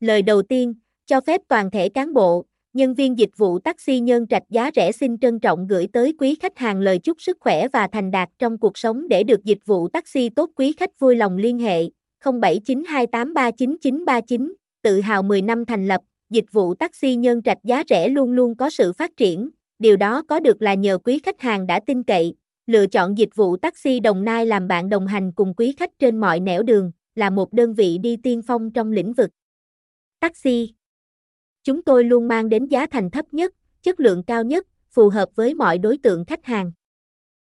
Lời đầu tiên, cho phép toàn thể cán bộ, nhân viên dịch vụ taxi nhân trạch giá rẻ xin trân trọng gửi tới quý khách hàng lời chúc sức khỏe và thành đạt trong cuộc sống để được dịch vụ taxi tốt quý khách vui lòng liên hệ. 0792839939, tự hào 10 năm thành lập, dịch vụ taxi nhân trạch giá rẻ luôn luôn có sự phát triển, điều đó có được là nhờ quý khách hàng đã tin cậy, lựa chọn dịch vụ taxi Đồng Nai làm bạn đồng hành cùng quý khách trên mọi nẻo đường, là một đơn vị đi tiên phong trong lĩnh vực taxi. Chúng tôi luôn mang đến giá thành thấp nhất, chất lượng cao nhất, phù hợp với mọi đối tượng khách hàng.